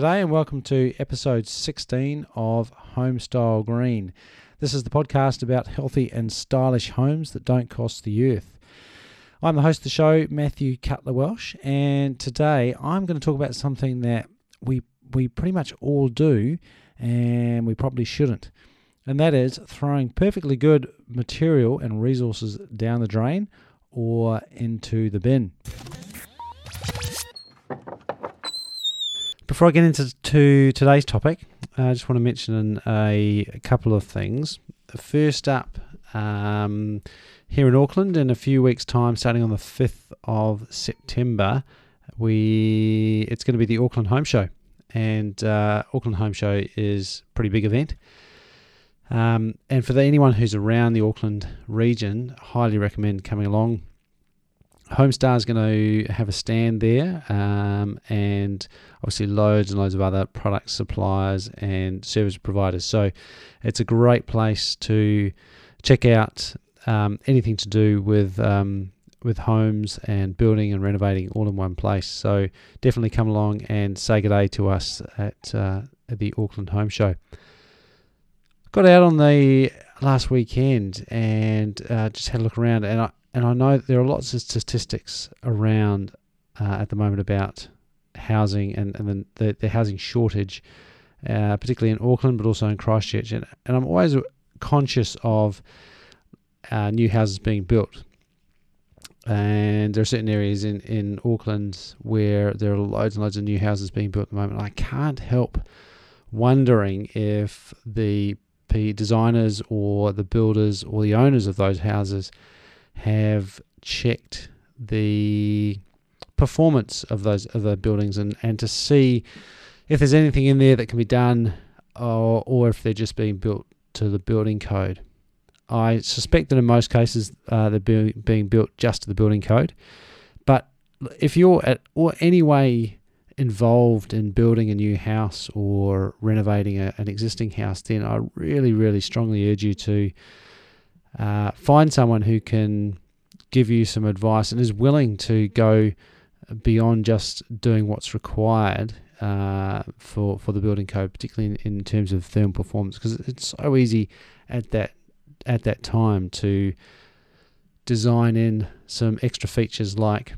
G'day and welcome to episode 16 of Homestyle Green. This is the podcast about healthy and stylish homes that don't cost the earth. I'm the host of the show, Matthew Cutler Welsh, and today I'm going to talk about something that we we pretty much all do and we probably shouldn't. And that is throwing perfectly good material and resources down the drain or into the bin. Before I get into to today's topic, I just want to mention a, a couple of things. First up, um, here in Auckland, in a few weeks' time, starting on the fifth of September, we it's going to be the Auckland Home Show, and uh, Auckland Home Show is a pretty big event. Um, and for the, anyone who's around the Auckland region, highly recommend coming along. Homestar is going to have a stand there, um, and obviously loads and loads of other product suppliers and service providers. So it's a great place to check out um, anything to do with um, with homes and building and renovating all in one place. So definitely come along and say good day to us at, uh, at the Auckland Home Show. Got out on the last weekend and uh, just had a look around, and I and I know there are lots of statistics around uh, at the moment about housing and, and the, the, housing shortage, uh, particularly in Auckland, but also in Christchurch. And, and I'm always conscious of uh, new houses being built. And there are certain areas in, in Auckland where there are loads and loads of new houses being built at the moment. I can't help wondering if the designers or the builders or the owners of those houses have checked the performance of those other buildings and, and to see if there's anything in there that can be done or, or if they're just being built to the building code. I suspect that in most cases uh, they're being, being built just to the building code. But if you're at or any way involved in building a new house or renovating a, an existing house, then I really, really strongly urge you to uh, find someone who can give you some advice and is willing to go beyond just doing what's required uh, for for the building code, particularly in, in terms of thermal performance, because it's so easy at that at that time to design in some extra features like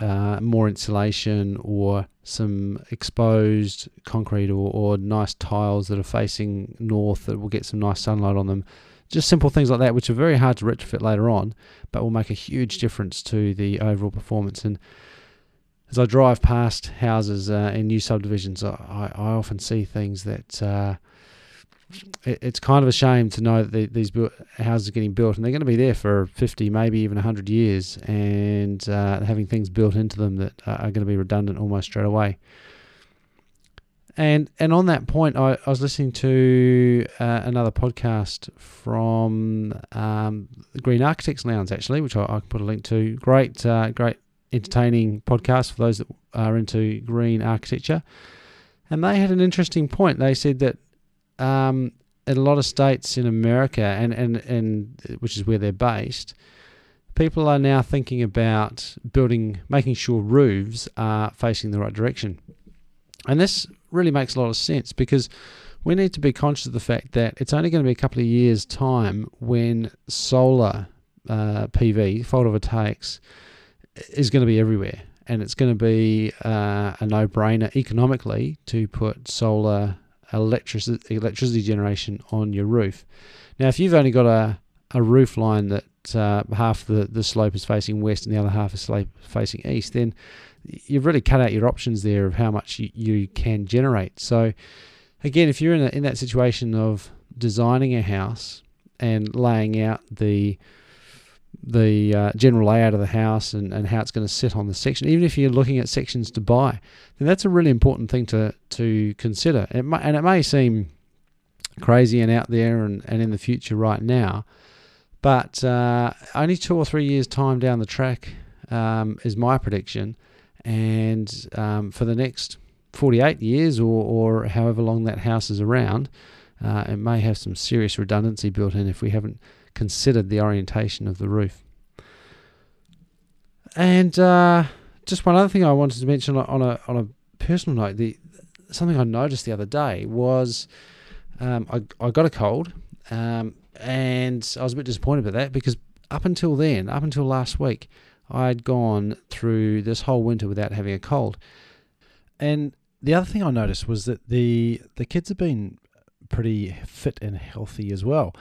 uh, more insulation or some exposed concrete or, or nice tiles that are facing north that will get some nice sunlight on them just simple things like that, which are very hard to retrofit later on, but will make a huge difference to the overall performance. And as I drive past houses uh, in new subdivisions, I, I often see things that uh, it, it's kind of a shame to know that the, these bu- houses are getting built and they're going to be there for 50, maybe even 100 years, and uh, having things built into them that are going to be redundant almost straight away. And and on that point, I, I was listening to uh, another podcast from um, Green Architects Lounge, actually, which I, I put a link to. Great, uh, great, entertaining podcast for those that are into green architecture. And they had an interesting point. They said that um, in a lot of states in America, and, and, and which is where they're based, people are now thinking about building, making sure roofs are facing the right direction. And this really makes a lot of sense because we need to be conscious of the fact that it's only going to be a couple of years' time when solar uh, PV, photovoltaics, is going to be everywhere. And it's going to be uh, a no brainer economically to put solar electricity, electricity generation on your roof. Now, if you've only got a, a roof line that uh, half the, the slope is facing west and the other half is facing east, then you've really cut out your options there of how much you, you can generate. So, again, if you're in, a, in that situation of designing a house and laying out the the uh, general layout of the house and, and how it's going to sit on the section, even if you're looking at sections to buy, then that's a really important thing to to consider. It may, and it may seem crazy and out there and, and in the future right now, but uh, only two or three years time down the track um, is my prediction and um, for the next 48 years or, or however long that house is around, uh, it may have some serious redundancy built in if we haven't considered the orientation of the roof. And uh, just one other thing I wanted to mention on a on a personal note: the something I noticed the other day was um, I, I got a cold um, and I was a bit disappointed about that because up until then, up until last week, I'd gone through this whole winter without having a cold. And the other thing I noticed was that the the kids have been pretty fit and healthy as well.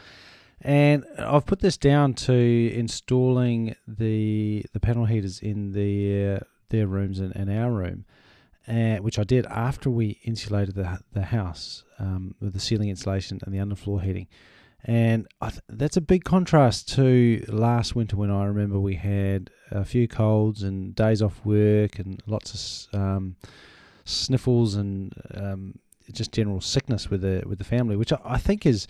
And I've put this down to installing the the panel heaters in their their rooms and, and our room, uh, which I did after we insulated the the house um, with the ceiling insulation and the underfloor heating. And th- that's a big contrast to last winter when I remember we had a few colds and days off work and lots of um, sniffles and um, just general sickness with the with the family, which I, I think is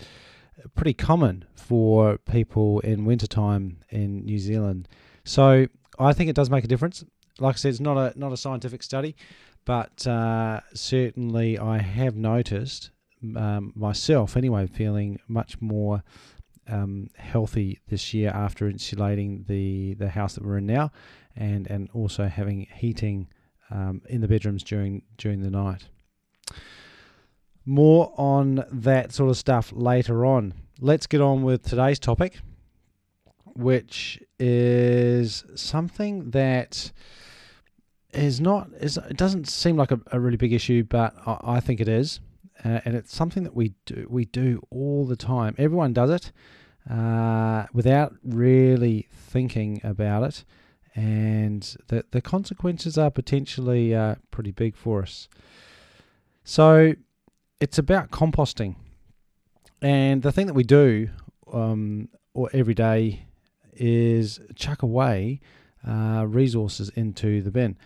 pretty common for people in wintertime in New Zealand. So I think it does make a difference. Like I said, it's not a not a scientific study, but uh, certainly I have noticed um, myself anyway feeling much more um, healthy this year after insulating the the house that we're in now, and and also having heating um, in the bedrooms during during the night. More on that sort of stuff later on. Let's get on with today's topic, which is something that is not is it doesn't seem like a, a really big issue, but I, I think it is, uh, and it's something that we do we do all the time. Everyone does it uh, without really thinking about it, and the the consequences are potentially uh, pretty big for us. So it's about composting, and the thing that we do um, or every day is chuck away uh, resources into the bin.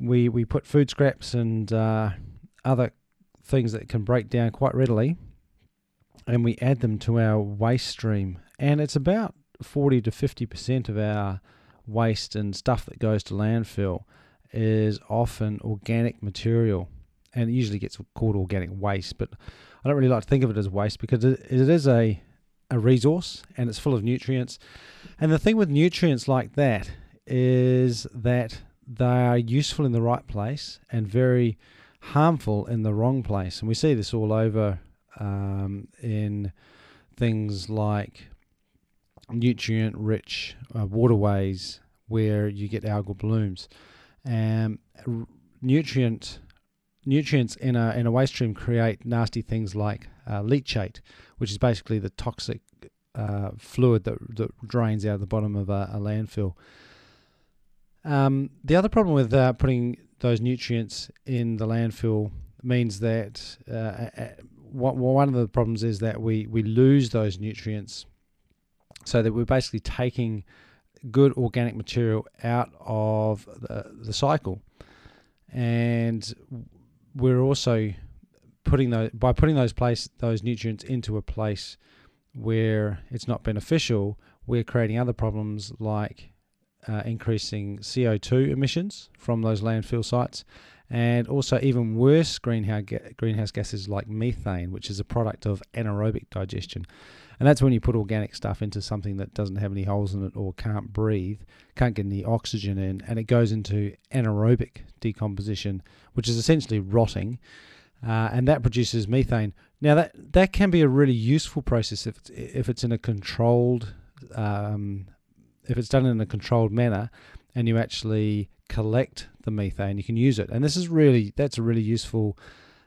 We we put food scraps and uh, other things that can break down quite readily, and we add them to our waste stream. And it's about forty to fifty percent of our waste and stuff that goes to landfill is often organic material and it usually gets called organic waste, but I don't really like to think of it as waste because it, it is a a resource and it's full of nutrients. And the thing with nutrients like that is that they are useful in the right place and very harmful in the wrong place. And we see this all over um, in things like nutrient rich uh, waterways where you get algal blooms. Um, nutrient nutrients in a in a waste stream create nasty things like uh, leachate, which is basically the toxic uh, fluid that that drains out of the bottom of a, a landfill. Um, the other problem with uh, putting those nutrients in the landfill means that uh, one of the problems is that we we lose those nutrients, so that we're basically taking good organic material out of the, the cycle. And we're also putting those by putting those place those nutrients into a place where it's not beneficial, we're creating other problems like uh, increasing CO2 emissions from those landfill sites, and also even worse greenhouse greenhouse gases like methane, which is a product of anaerobic digestion. And that's when you put organic stuff into something that doesn't have any holes in it or can't breathe, can't get any oxygen in, and it goes into anaerobic decomposition, which is essentially rotting, uh, and that produces methane. Now that that can be a really useful process if it's, if it's in a controlled, um, if it's done in a controlled manner, and you actually collect the methane, you can use it. And this is really that's a really useful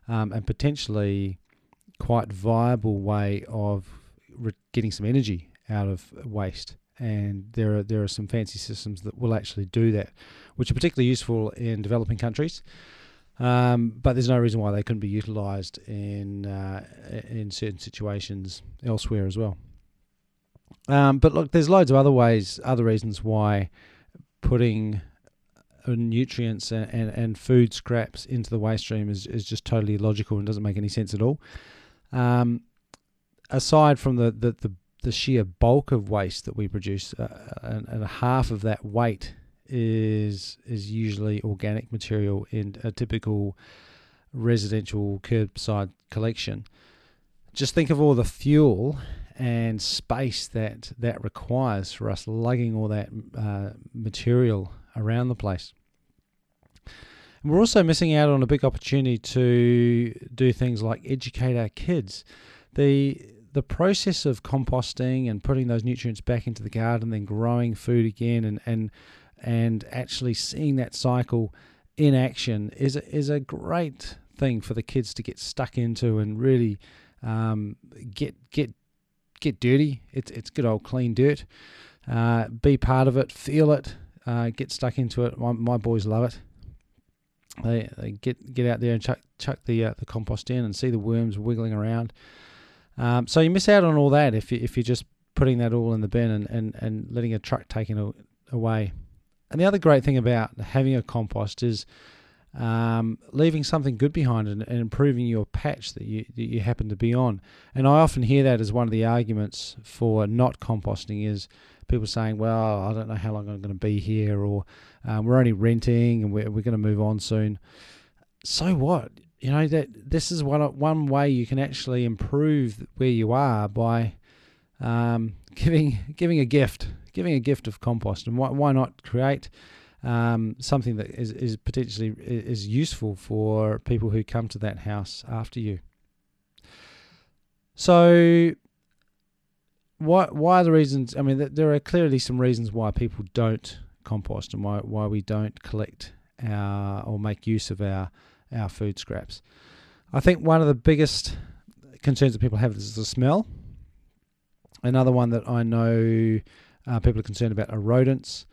um, and potentially quite viable way of re- getting some energy out of waste. And there are there are some fancy systems that will actually do that, which are particularly useful in developing countries. Um, but there's no reason why they couldn't be utilised in uh, in certain situations elsewhere as well. Um, but look, there's loads of other ways, other reasons why putting uh, nutrients and, and, and food scraps into the waste stream is, is just totally illogical and doesn't make any sense at all. Um, aside from the, the, the, the, sheer bulk of waste that we produce, uh, and, and half of that weight is is usually organic material in a typical residential curbside collection. Just think of all the fuel and space that that requires for us lugging all that uh, material around the place. And we're also missing out on a big opportunity to do things like educate our kids. The the process of composting and putting those nutrients back into the garden, then growing food again, and and and actually seeing that cycle in action is is a great thing for the kids to get stuck into and really um, get get get dirty. It's it's good old clean dirt. Uh, be part of it, feel it, uh, get stuck into it. My, my boys love it. They, they get get out there and chuck chuck the uh, the compost in and see the worms wiggling around. Um, so you miss out on all that if you if you're just putting that all in the bin and, and, and letting a truck take it away. And the other great thing about having a compost is um, leaving something good behind and, and, improving your patch that you that you happen to be on. And I often hear that as one of the arguments for not composting is people saying, "Well, I don't know how long I'm going to be here," or um, "We're only renting and we're we're going to move on soon." So what? You know that this is one one way you can actually improve where you are by um, giving giving a gift, giving a gift of compost, and why why not create um, something that is, is potentially is useful for people who come to that house after you. So, why why are the reasons? I mean, there are clearly some reasons why people don't compost and why why we don't collect our or make use of our our food scraps. I think one of the biggest concerns that people have is the smell. Another one that I know uh, people are concerned about are rodents.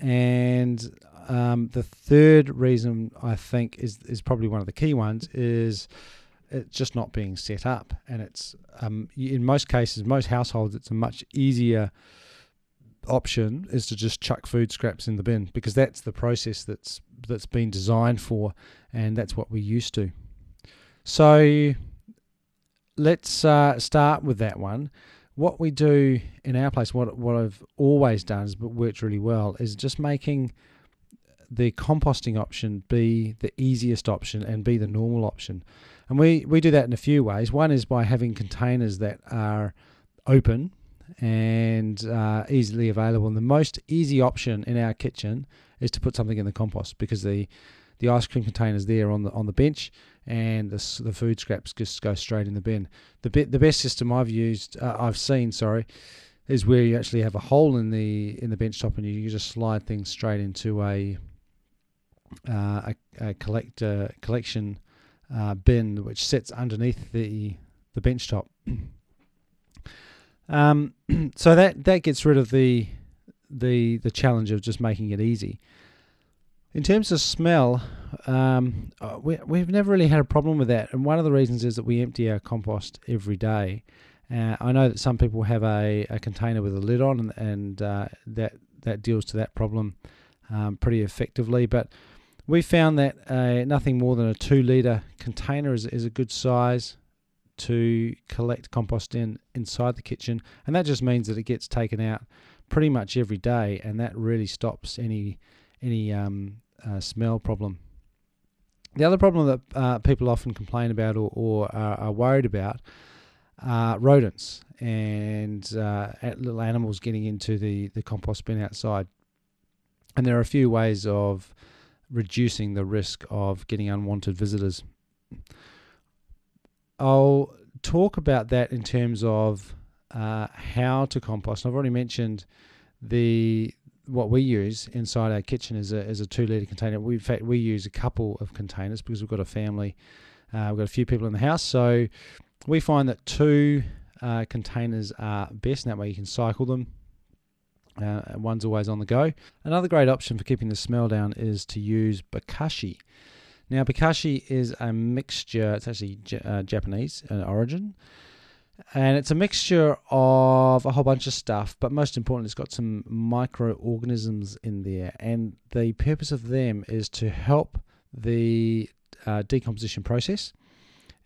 And um, the third reason I think is is probably one of the key ones is it's just not being set up, and it's um, in most cases, most households, it's a much easier option is to just chuck food scraps in the bin because that's the process that's that's been designed for, and that's what we're used to. So let's uh, start with that one what we do in our place, what what I've always done, is but worked really well, is just making the composting option be the easiest option and be the normal option. And we, we do that in a few ways. One is by having containers that are open and uh, easily available. And the most easy option in our kitchen is to put something in the compost because the the ice cream container is there on the on the bench, and the, the food scraps just go straight in the bin. The bit the best system I've used, uh, I've seen, sorry, is where you actually have a hole in the in the bench top, and you just slide things straight into a uh, a, a collect, uh, collection uh, bin, which sits underneath the the bench top. um, so that that gets rid of the the the challenge of just making it easy. In terms of smell, um, uh, we, we've never really had a problem with that. And one of the reasons is that we empty our compost every day. Uh, I know that some people have a, a container with a lid on, and, and uh, that, that deals to that problem um, pretty effectively. But we found that uh, nothing more than a two litre container is, is a good size to collect compost in inside the kitchen. And that just means that it gets taken out pretty much every day, and that really stops any any um, uh, smell problem. The other problem that uh, people often complain about or, or are, are, worried about are rodents and uh, little animals getting into the, the compost bin outside. And there are a few ways of reducing the risk of getting unwanted visitors. I'll talk about that in terms of uh, how to compost. I've already mentioned the what we use inside our kitchen is a, is a two litre container. We, in fact, we use a couple of containers because we've got a family. Uh, we've got a few people in the house. So we find that two uh, containers are best, and that way you can cycle them. Uh, one's always on the go. Another great option for keeping the smell down is to use bokashi. Now, bokashi is a mixture, it's actually J- uh, Japanese in origin and it's a mixture of a whole bunch of stuff, but most importantly, it's got some microorganisms in there. And the purpose of them is to help the uh, decomposition process,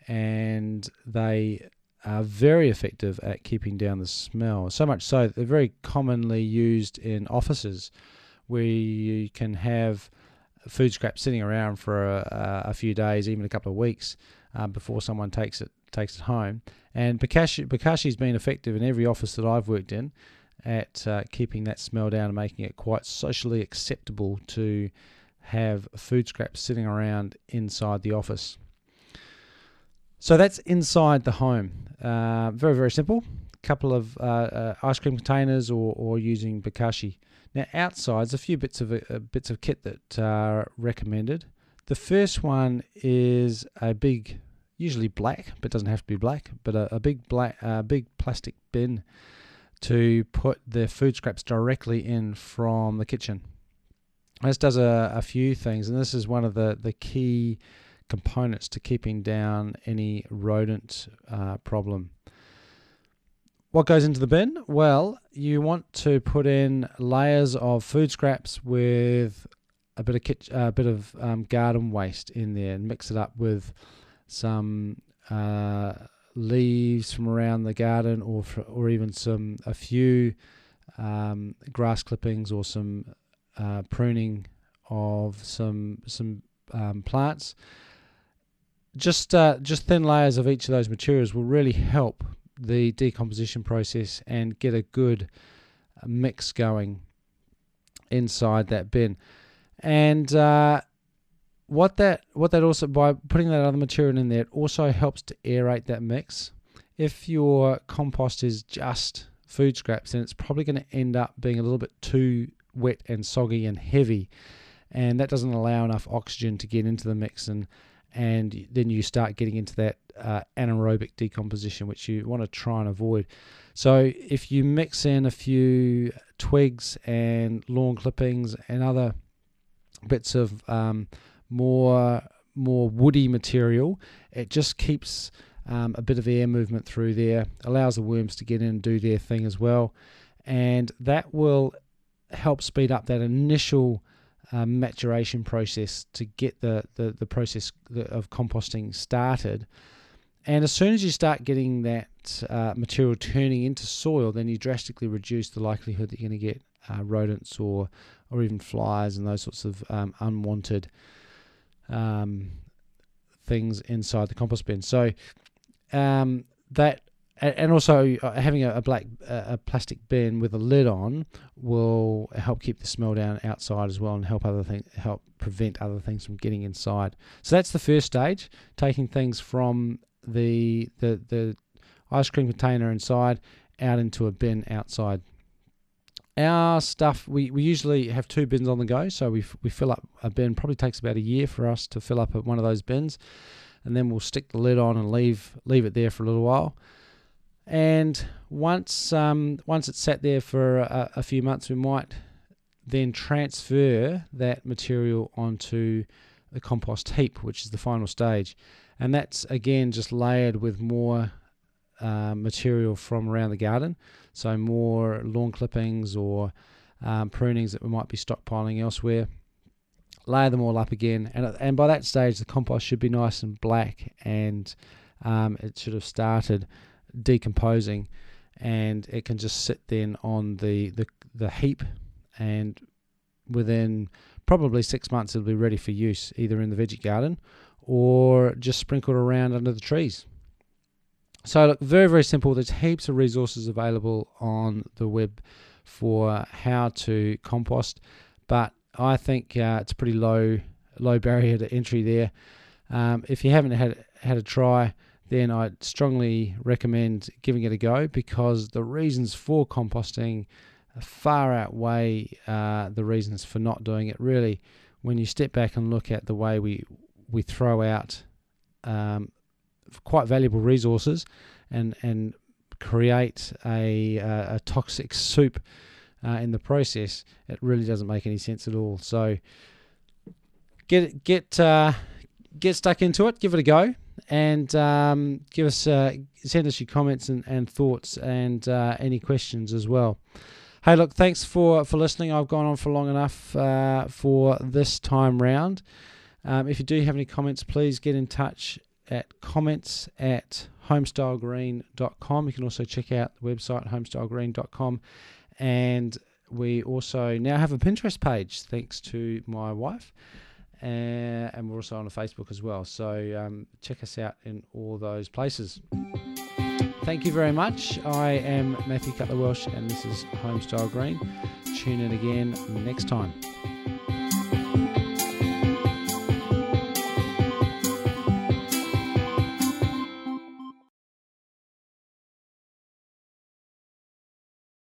and they are very effective at keeping down the smell. So much so they're very commonly used in offices where you can have food scraps sitting around for a, a few days, even a couple of weeks, uh, before someone takes it takes it home. And Bokashi, Bokashi's been effective in every office that I've worked in at uh, keeping that smell down and making it quite socially acceptable to have food scraps sitting around inside the office. So that's inside the home. Uh, very, very simple. A couple of uh, uh, ice cream containers or, or using Bokashi. Now, outside, there's a few bits of bits of kit that are recommended. The first one is a big, usually black, but doesn't have to be black, but a, a big black, uh, big plastic bin to put the food scraps directly in from the kitchen. This does a, a few things, and this is one of the, the key components to keeping down any rodent uh, problem. What goes into the bin? Well, you want to put in layers of food scraps with a bit of kitchen, a bit of um, garden waste in there, and mix it up with some uh, leaves from around the garden, or or even some a few um, grass clippings or some uh, pruning of some some um, plants. Just uh, just thin layers of each of those materials will really help the decomposition process and get a good mix going inside that bin. And uh, what that what that also by putting that other material in there, it also helps to aerate that mix. If your compost is just food scraps, then it's probably going to end up being a little bit too wet and soggy and heavy, and that doesn't allow enough oxygen to get into the mix, and and then you start getting into that uh, anaerobic decomposition, which you want to try and avoid. So if you mix in a few twigs and lawn clippings and other bits of um, more more woody material, it just keeps um, a bit of air movement through there, allows the worms to get in and do their thing as well, and that will help speed up that initial uh, maturation process to get the, the, the process of composting started. And as soon as you start getting that uh, material turning into soil, then you drastically reduce the likelihood that you're going to get uh, rodents or or even flies and those sorts of um, unwanted um, things inside the compost bin. So um, that and also uh, having a, black a plastic bin with a lid on will help keep the smell down outside as well and help other things help prevent other things from getting inside so that's the first stage taking things from the the the ice cream container inside out into a bin outside our stuff we, we usually have two bins on the go so we, we fill up a bin. Probably takes about a year for us to fill up one of those bins and then we'll stick the lid on and leave leave it there for a little while. And once um, once it's sat there for a, a, few months, we might then transfer that material onto the compost heap, which is the final stage. And that's again just layered with more uh, material from around the garden, so more lawn clippings or um, prunings that we might be stockpiling elsewhere. Layer them all up again, and and by that stage, the compost should be nice and black, and um, it should have started decomposing and it can just sit then on the, the, the heap and within probably six months it'll be ready for use either in the veggie garden or just sprinkled around under the trees. So look, very very simple. There's heaps of resources available on the web for how to compost, but I think uh, it's pretty low low barrier to entry there. Um, if you haven't had had a try, then I'd strongly recommend giving it a go because the reasons for composting far outweigh uh, the reasons for not doing it. Really, when you step back and look at the way we we throw out um, quite valuable resources and and create a a, a toxic soup uh, in the process, it really doesn't make any sense at all. So get get uh, get stuck into it, give it a go and um, give us uh, send us your comments and, and thoughts and uh, any questions as well. Hey, look, thanks for for listening. I've gone on for long enough uh, for this time round. Um, if you do have any comments, please get in touch at comments at homestylegreen.com. You can also check out the website homestylegreen.com. And we also now have a Pinterest page thanks to my wife and, and we're also on Facebook as well. So um, check us out in all those places. Thank you very much. I am Matthew Cutler Welsh, and this is Homestyle Green. Tune in again next time.